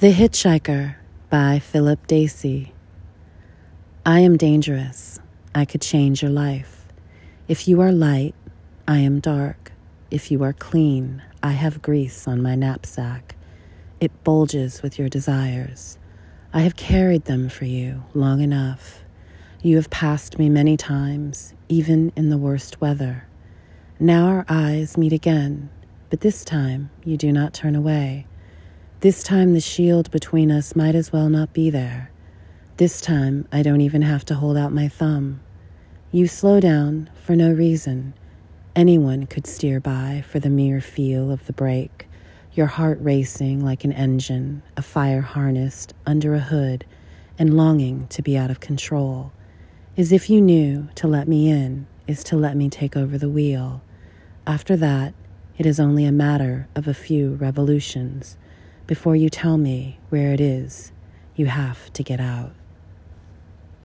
The Hitchhiker by Philip Dacey. I am dangerous. I could change your life. If you are light, I am dark. If you are clean, I have grease on my knapsack. It bulges with your desires. I have carried them for you long enough. You have passed me many times, even in the worst weather. Now our eyes meet again, but this time you do not turn away. This time, the shield between us might as well not be there. This time, I don't even have to hold out my thumb. You slow down for no reason. Anyone could steer by for the mere feel of the brake, your heart racing like an engine, a fire harnessed under a hood, and longing to be out of control. As if you knew to let me in is to let me take over the wheel. After that, it is only a matter of a few revolutions before you tell me where it is, you have to get out.